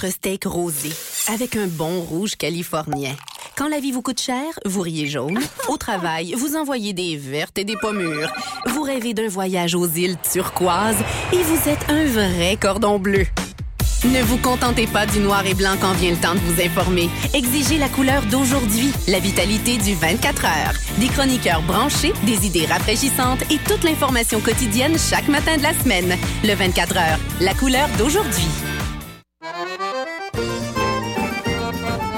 Votre steak rosé avec un bon rouge californien. Quand la vie vous coûte cher, vous riez jaune. Au travail, vous envoyez des vertes et des pommures. Vous rêvez d'un voyage aux îles turquoises et vous êtes un vrai cordon bleu. Ne vous contentez pas du noir et blanc quand vient le temps de vous informer. Exigez la couleur d'aujourd'hui, la vitalité du 24 heures. Des chroniqueurs branchés, des idées rafraîchissantes et toute l'information quotidienne chaque matin de la semaine. Le 24 heures, la couleur d'aujourd'hui.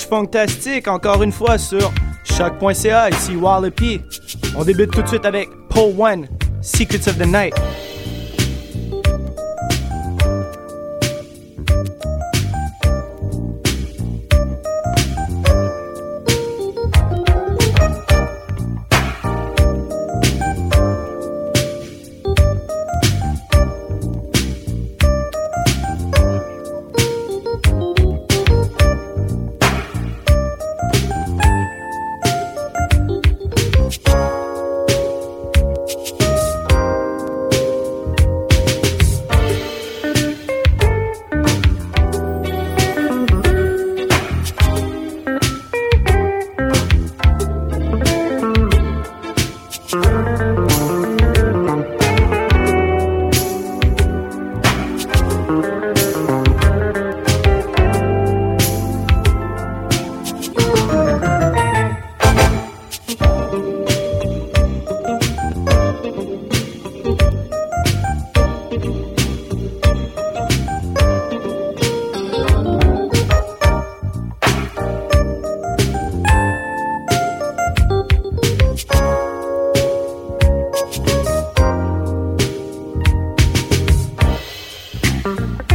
Fantastique encore une fois sur choc.ca, ici Wallopy. On débute tout de suite avec Paul One, Secrets of the Night. New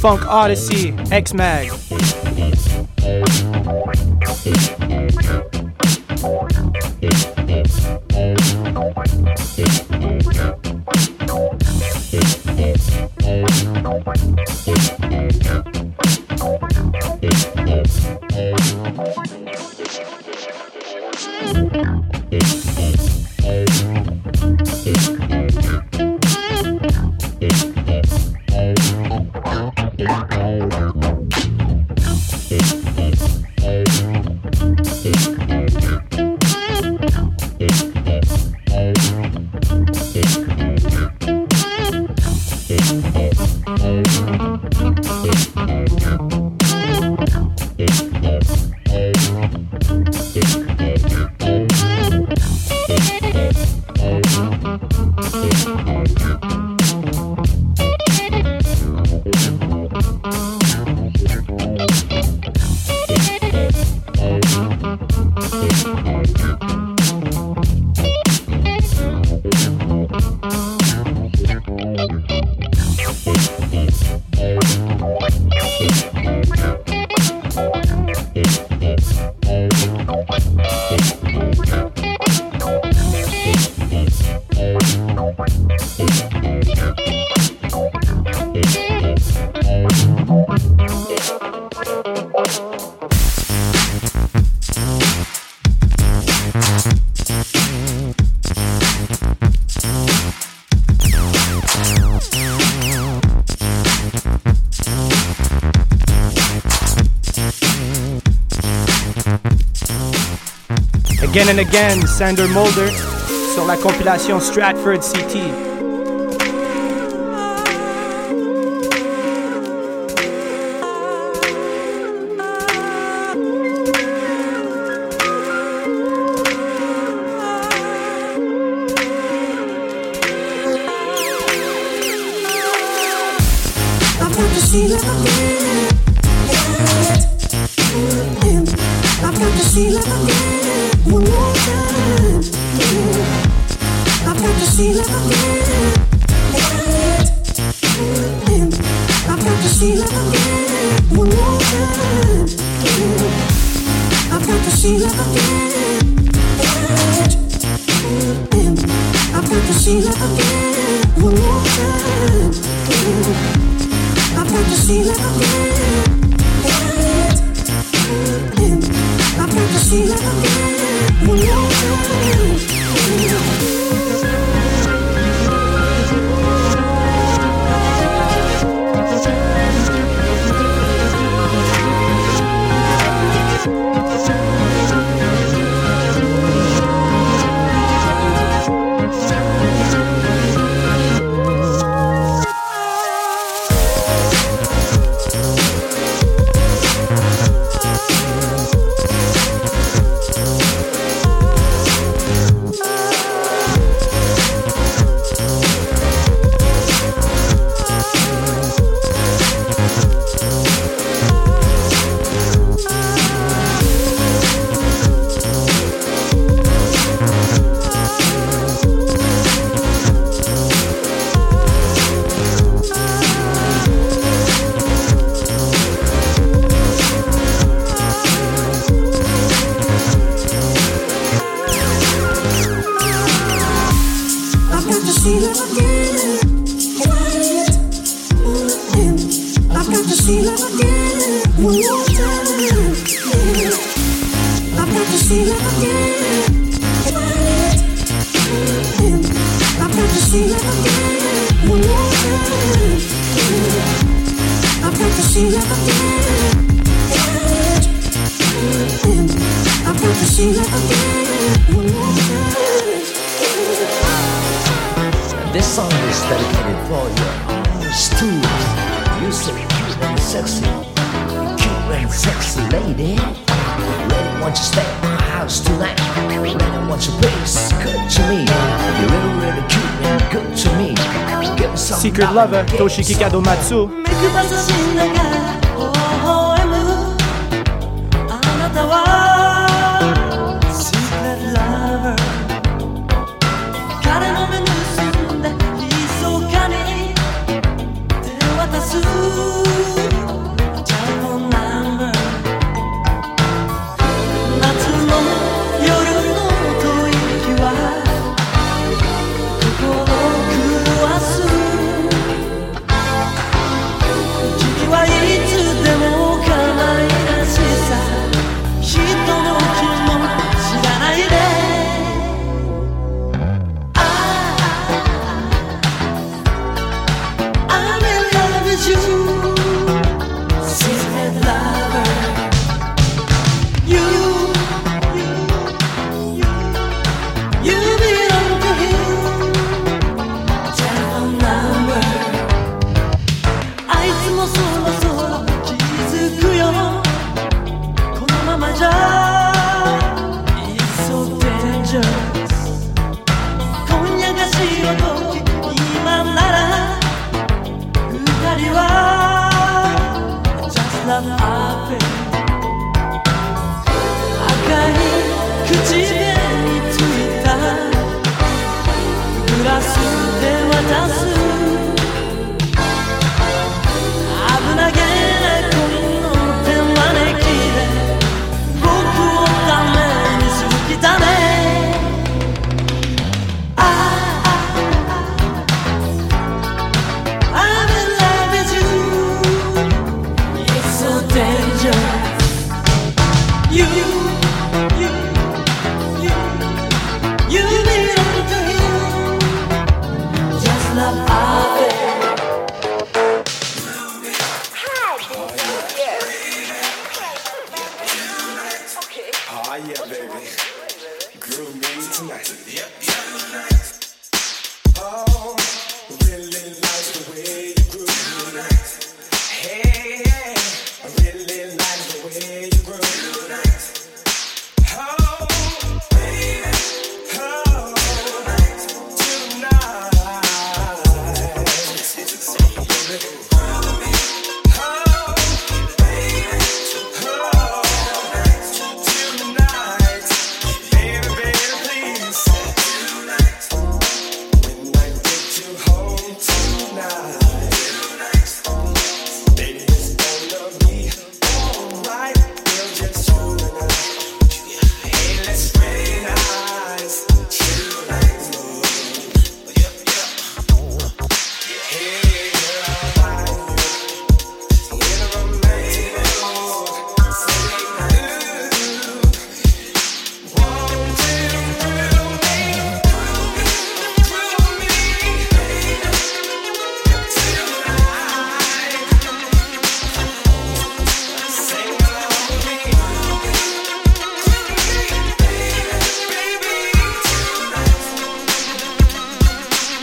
Funk Odyssey, X Mag. Again and Again, Sander Mulder, sur la compilation Stratford CT. See again. One more time. I've got to see like again. I've got to see like again. One more time. I've got to see like again. I've got to see again. One more time. Song is dedicated for your Stu. You so cute and sexy, cute and sexy lady. Really want you stay at my house tonight. Really want you please good to me. You're really really cute and good to me. Give me some Secret love Lover, and kiss. Toshiki Kadomatsu.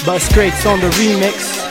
Bus Crates on the remix.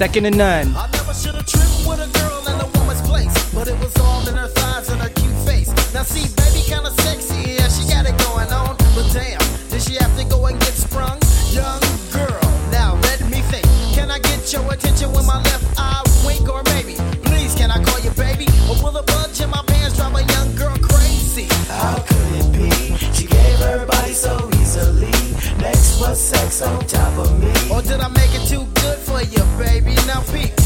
Second and none. I never should have tripped with a girl in a woman's place, but it was all in her thighs and her cute face. Now see, baby, kinda sexy, yeah, she got it going on. But damn, did she have to go and get sprung? Young girl, now let me think. Can I get your attention when my left eye wink, or maybe, please, can I call you baby? Or will budge in my pants drive a young girl crazy? How could it be? She gave her body so easily. Next was sex on top of me. Or did I make it too you, baby? Now peep,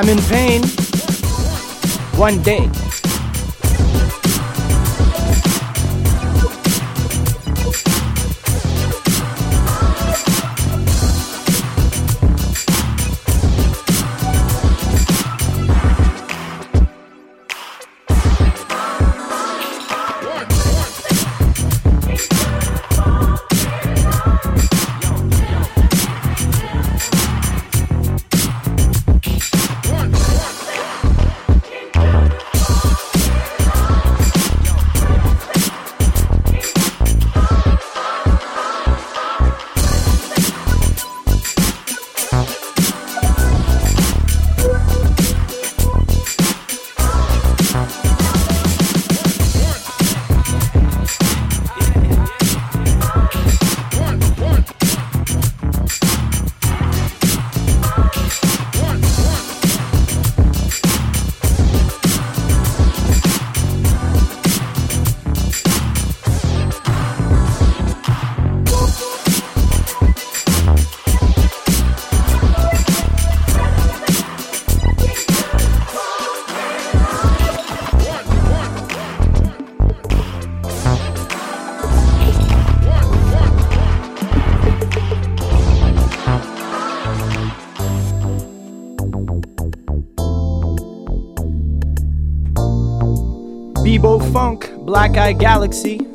I'm in pain. One day. Bebo Funk, Black Eye Galaxy.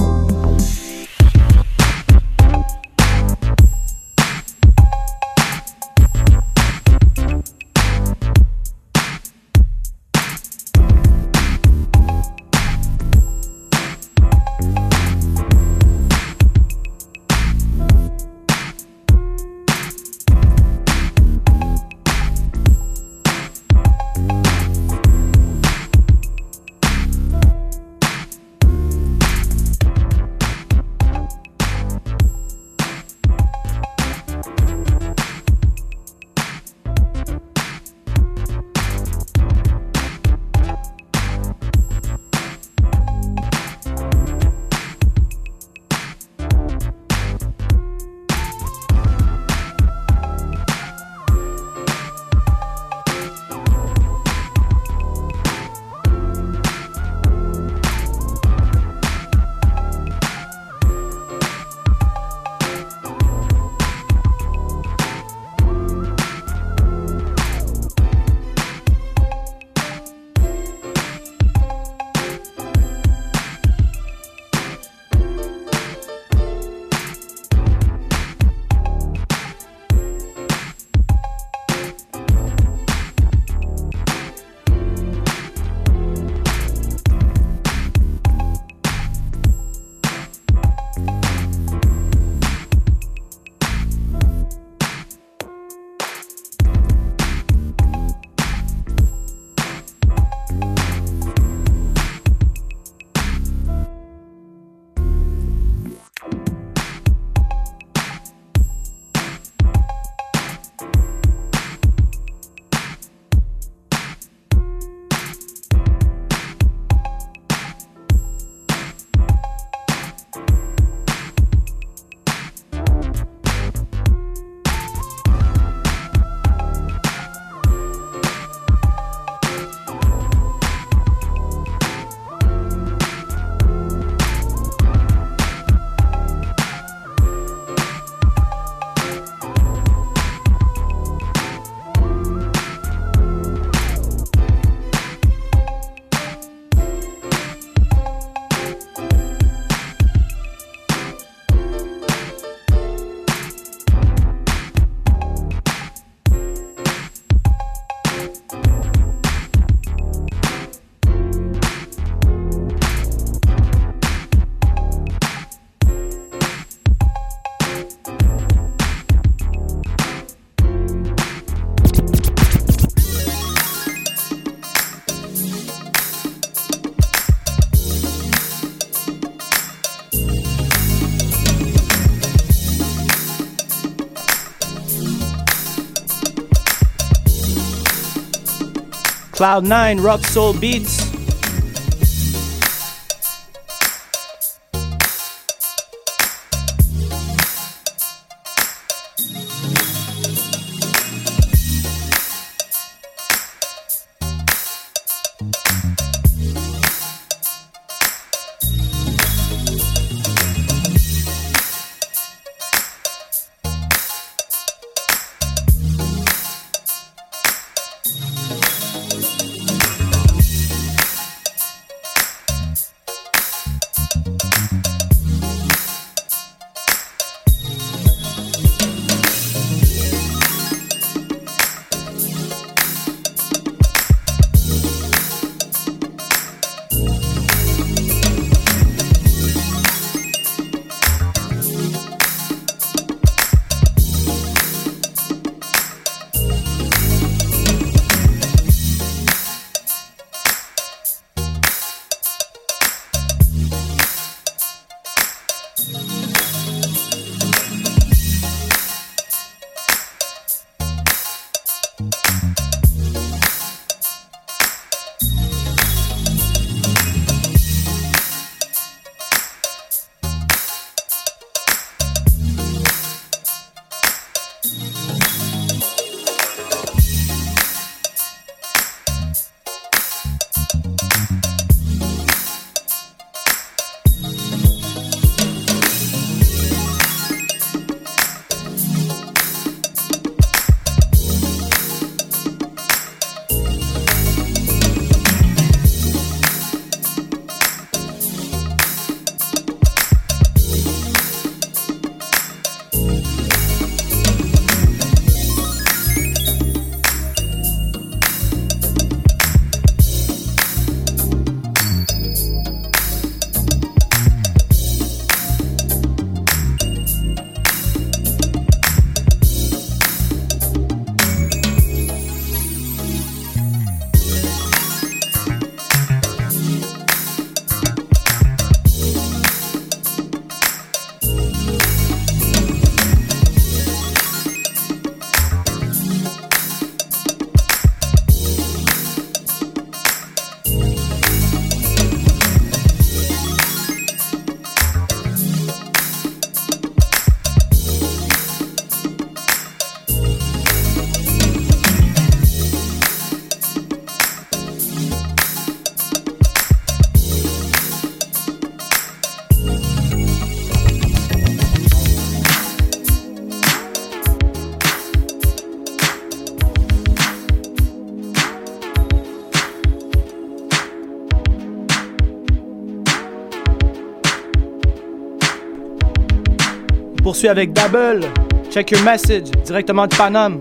Cloud9, Rock Soul Beats. Avec Double. Check your message, directement de Paname.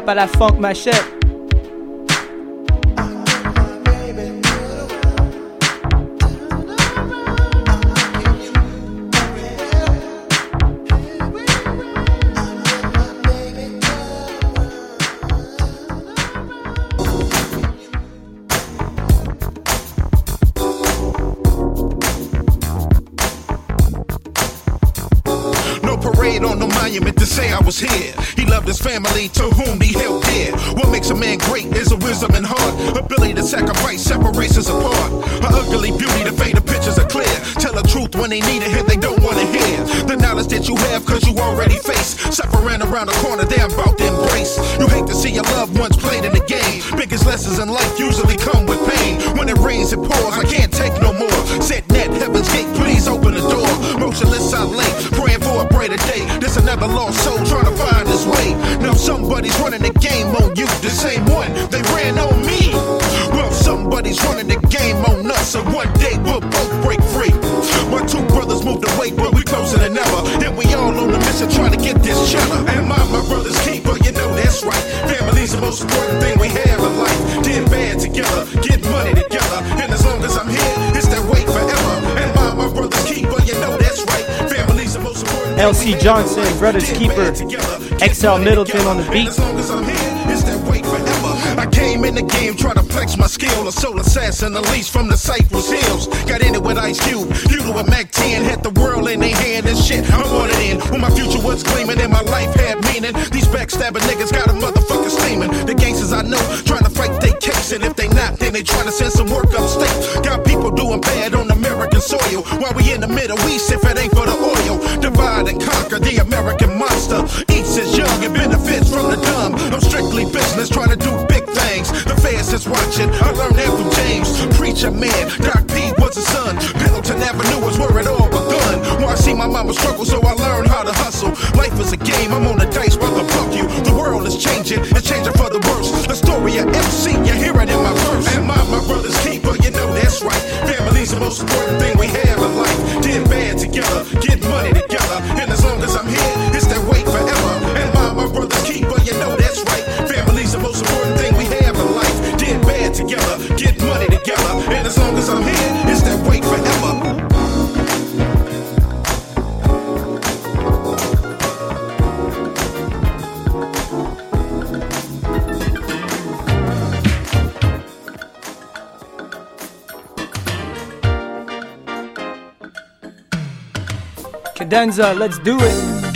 Up à la funk machette. No parade on no monument to say I was here. His family to whom he held dear. What makes a man great is a wisdom and heart. Ability to sacrifice separates us apart. A ugly beauty, to fade the pictures are clear. Tell the truth when they need it and they don't want to hear. The knowledge that you have cause you already face. Suffering around the corner, they're about to embrace. You hate to see your loved ones played in the game. Biggest lessons in life usually come with pain. When it rains, it pours, I can't take no more. Said net, heaven's gate, please open the door. Motionless, I lay, praying for a brighter day. This another lost soul trying to find somebody's running the game on you, the same one they ran on me. Well, somebody's running the game on us, and one day we'll both break free. My two brothers moved away, but we closer than ever. And we all on the mission trying to get this cheddar. And my, my brother's keeper, you know that's right. Family's the most important thing we have in life. Did bad together, get money together. And as long as I'm LC Johnson, Brothers Keeper. XL Middleton on the beat. I'm. I came in the game trying to flex my skill. A soul assassin, unleashed from the Cypress Hills. Got in it with Ice Cube. You a Mack 10, had the world in their hand and shit. I wanted in when my future was gleaming and my life had meaning. These backstabbing niggas got a motherfucker steaming. The gangsters I know trying to fight they case, and if they not, then they trying to send some work upstate. Got people doing bad on American soil while we in the Middle East. If it ain't for the oil, divide and conquer the American monster. Eats is young and benefits from the dumb. I'm strictly business, trying to do big things. The fans is watching. I learned that from James, preacher man. Doc P was a son. Pendleton Avenue was where it all begun. Where I see my mama struggle, so I learned how to hustle. Life is a game, I'm on the dice, brother. Fuck you. The world is changing, it's changing for the worse. The story of MC, most important thing we have Cadenza, let's do it.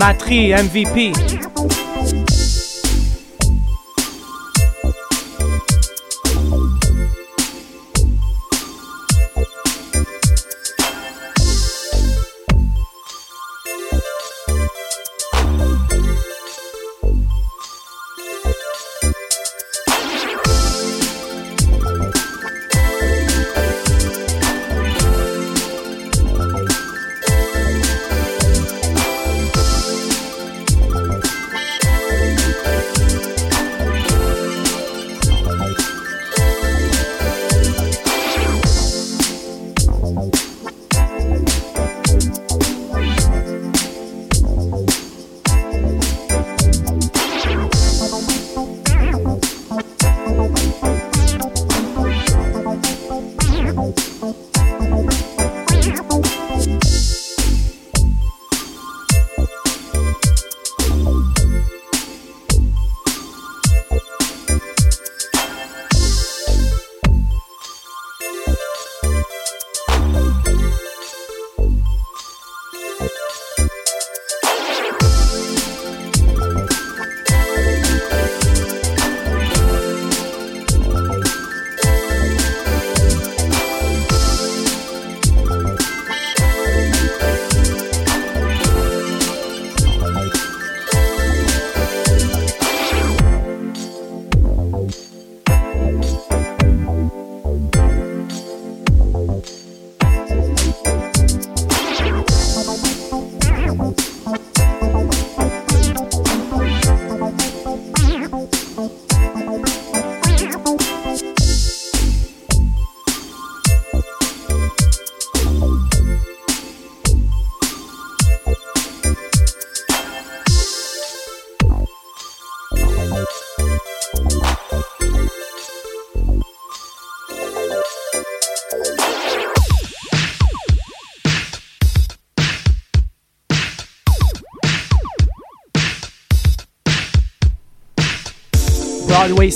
Matri, MVP. Broadway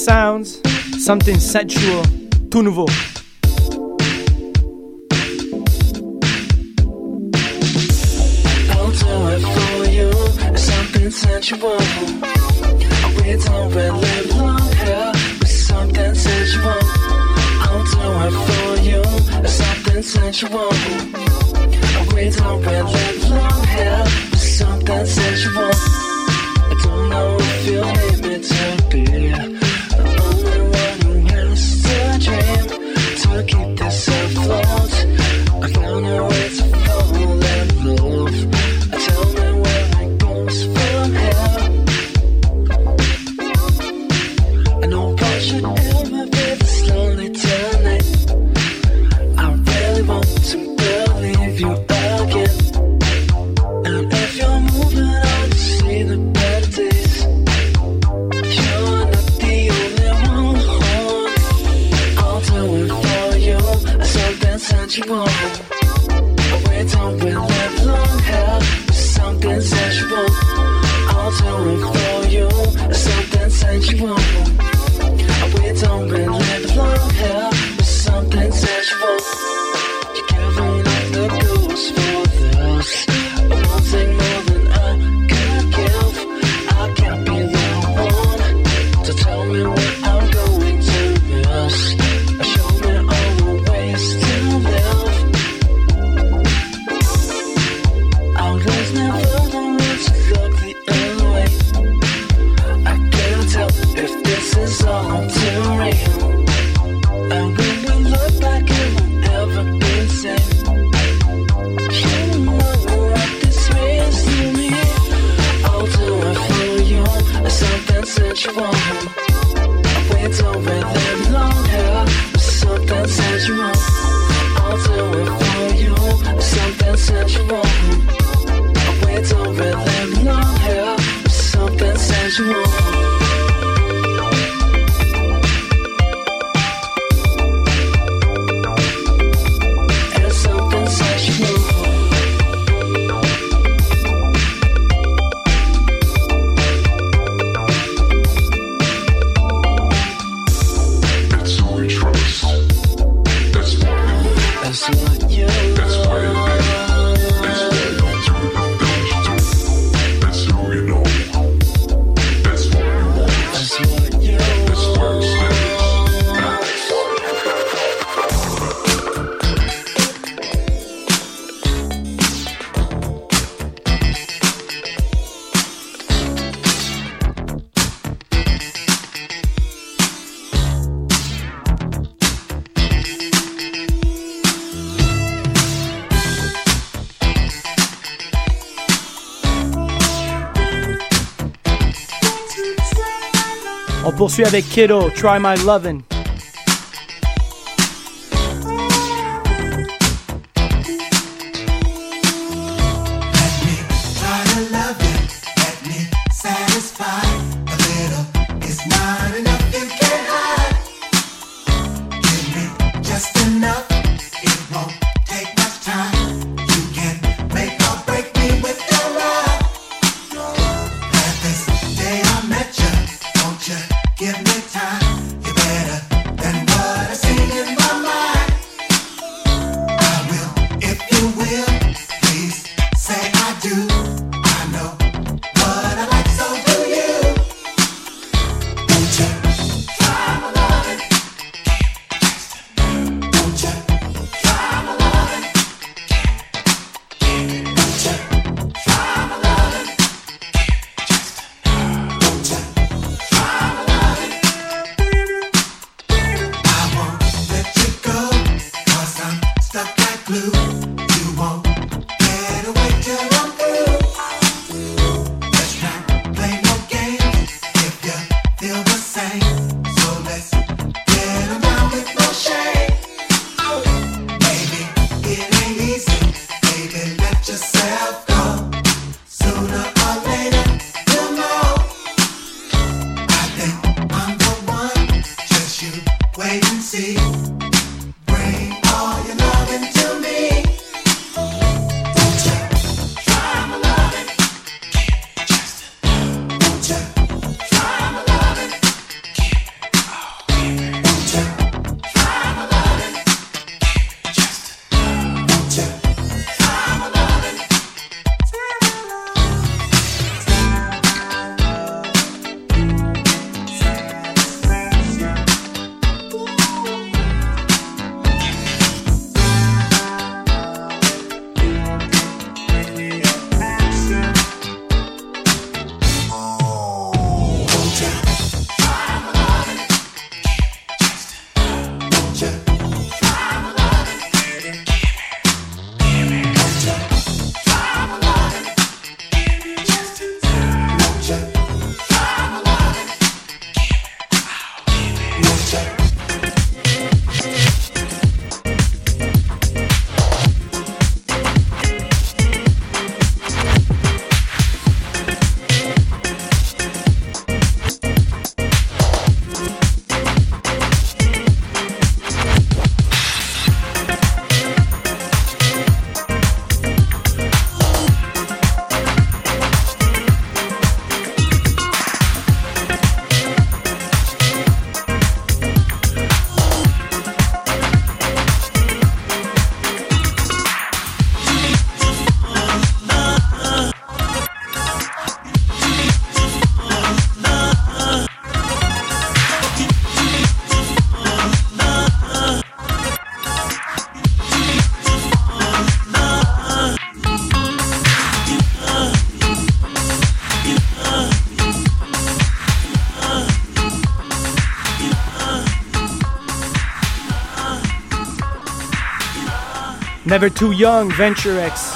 Sounds, Something Sensual, tout nouveau. We have a Kiddo, Try My Lovin'. Never Too Young, Venture X.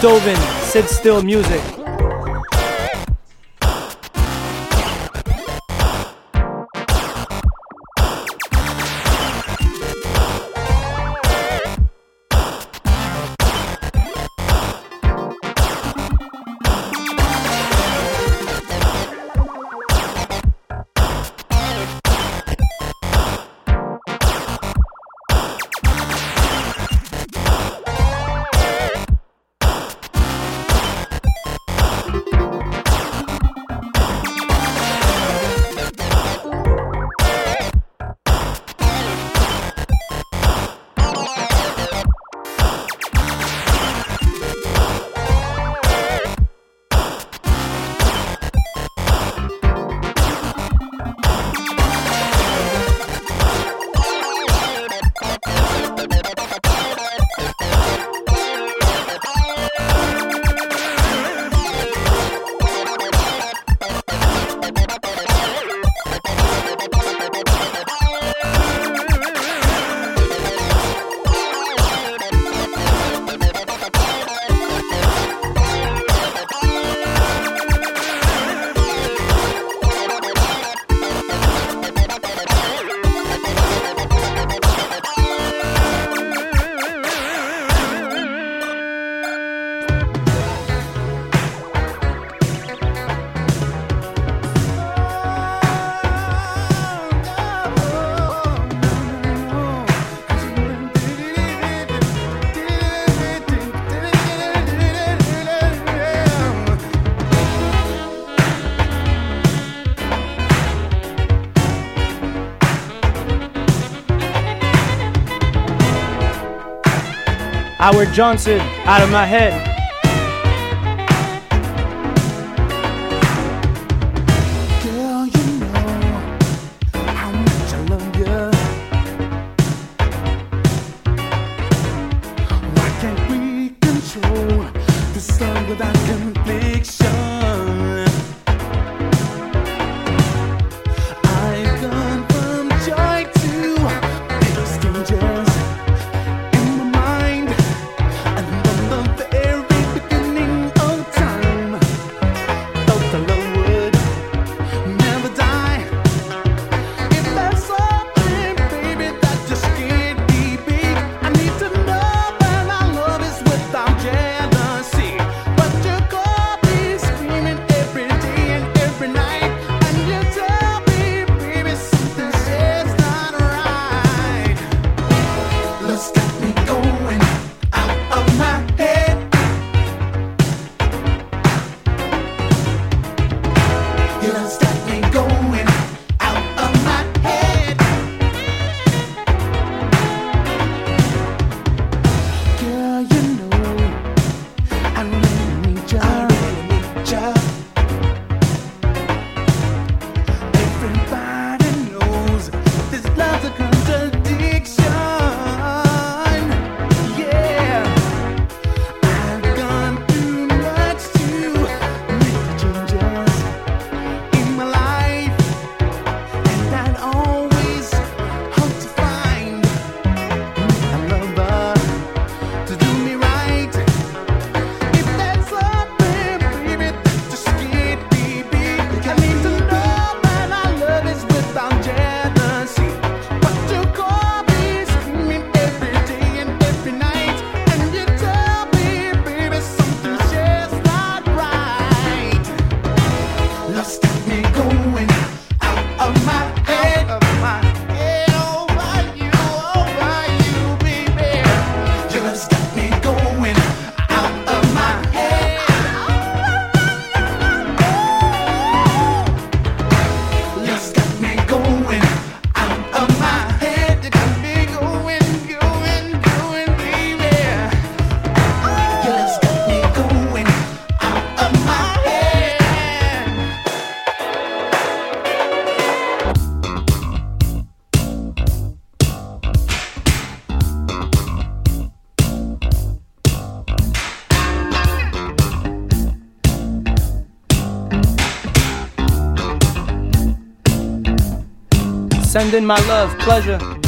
Beethoven, Sit Still Music. Howard Johnson, out of my head. sending my love, pleasure.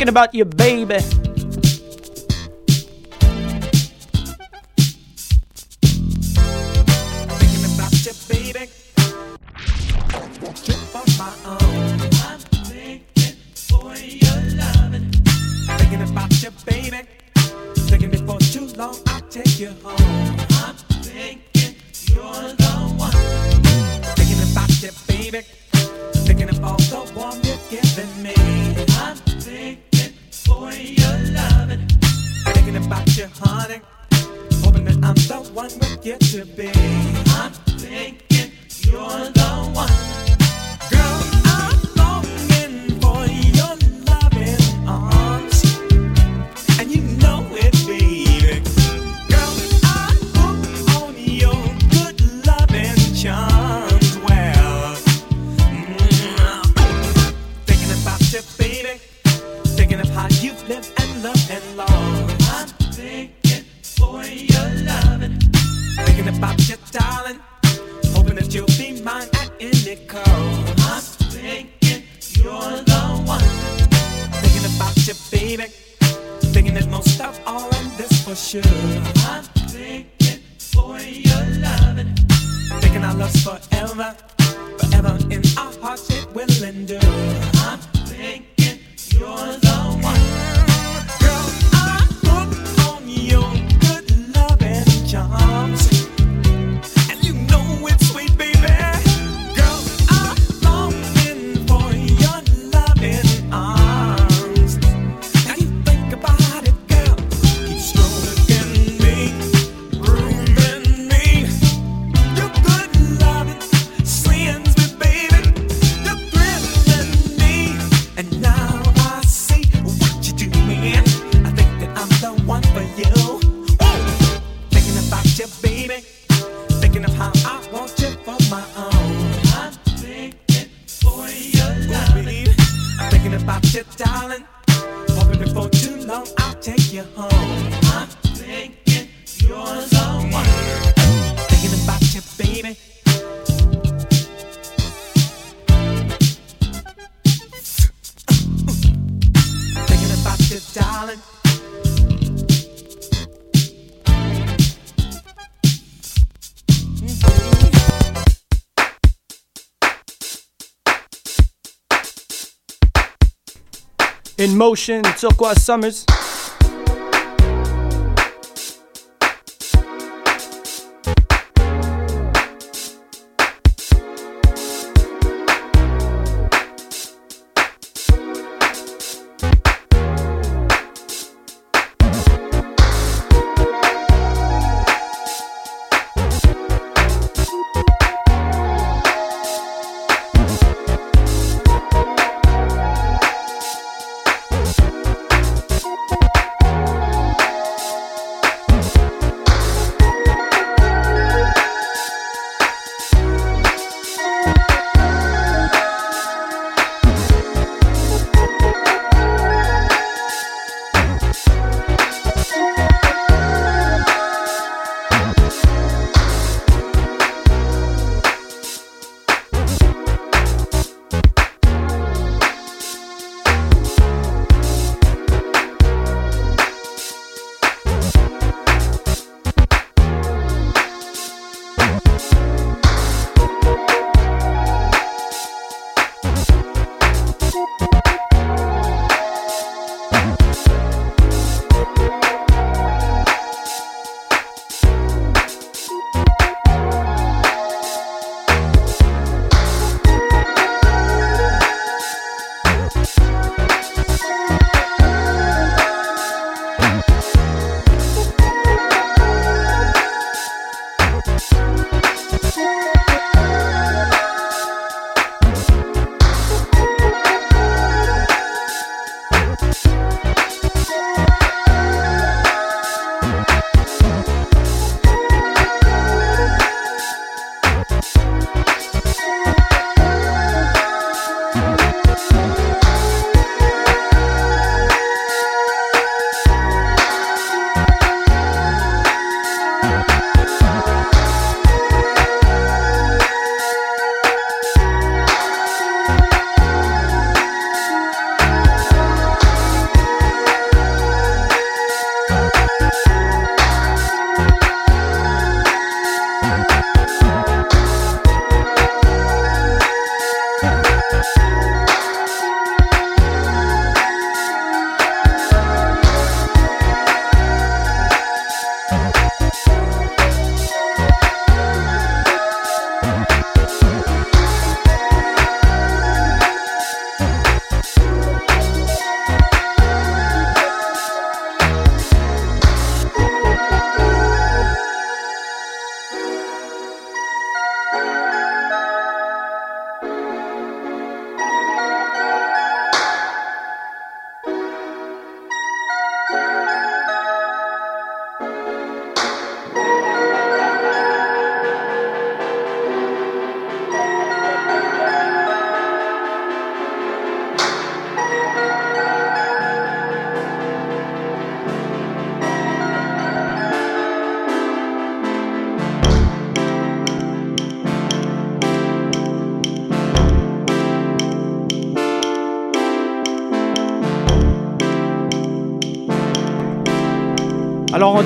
Thinking about your baby. In motion, Turquoise Summers.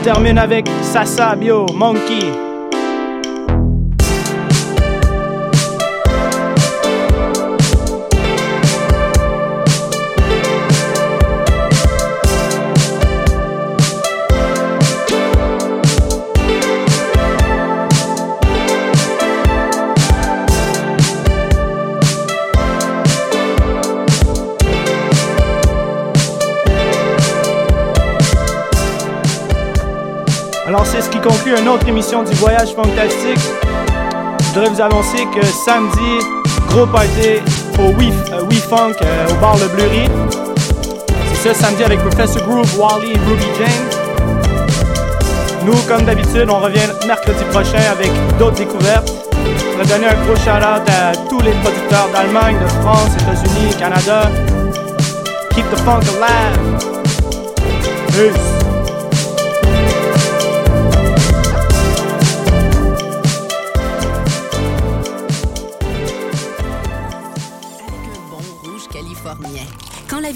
Termine avec Sasabio, Monkey. Conclut une autre émission du Voyage Fantastique. Je voudrais vous annoncer que samedi, gros party au We, euh, euh, au bar Le Bleury. C'est ça samedi avec Professor Groove, Wally et Ruby James. Nous, comme d'habitude, on revient mercredi prochain avec d'autres découvertes. Je voudrais donner un gros shout-out à tous les producteurs d'Allemagne, de France, États-Unis, Canada. Keep the funk alive. Peace.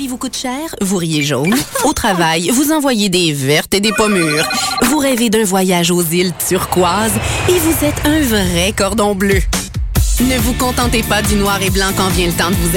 Vous coûte cher, vous riez jaune. Au travail, vous envoyez des vertes et des pommures. Vous rêvez d'un voyage aux îles turquoises et vous êtes un vrai cordon bleu. Ne vous contentez pas du noir et blanc quand vient le temps de vous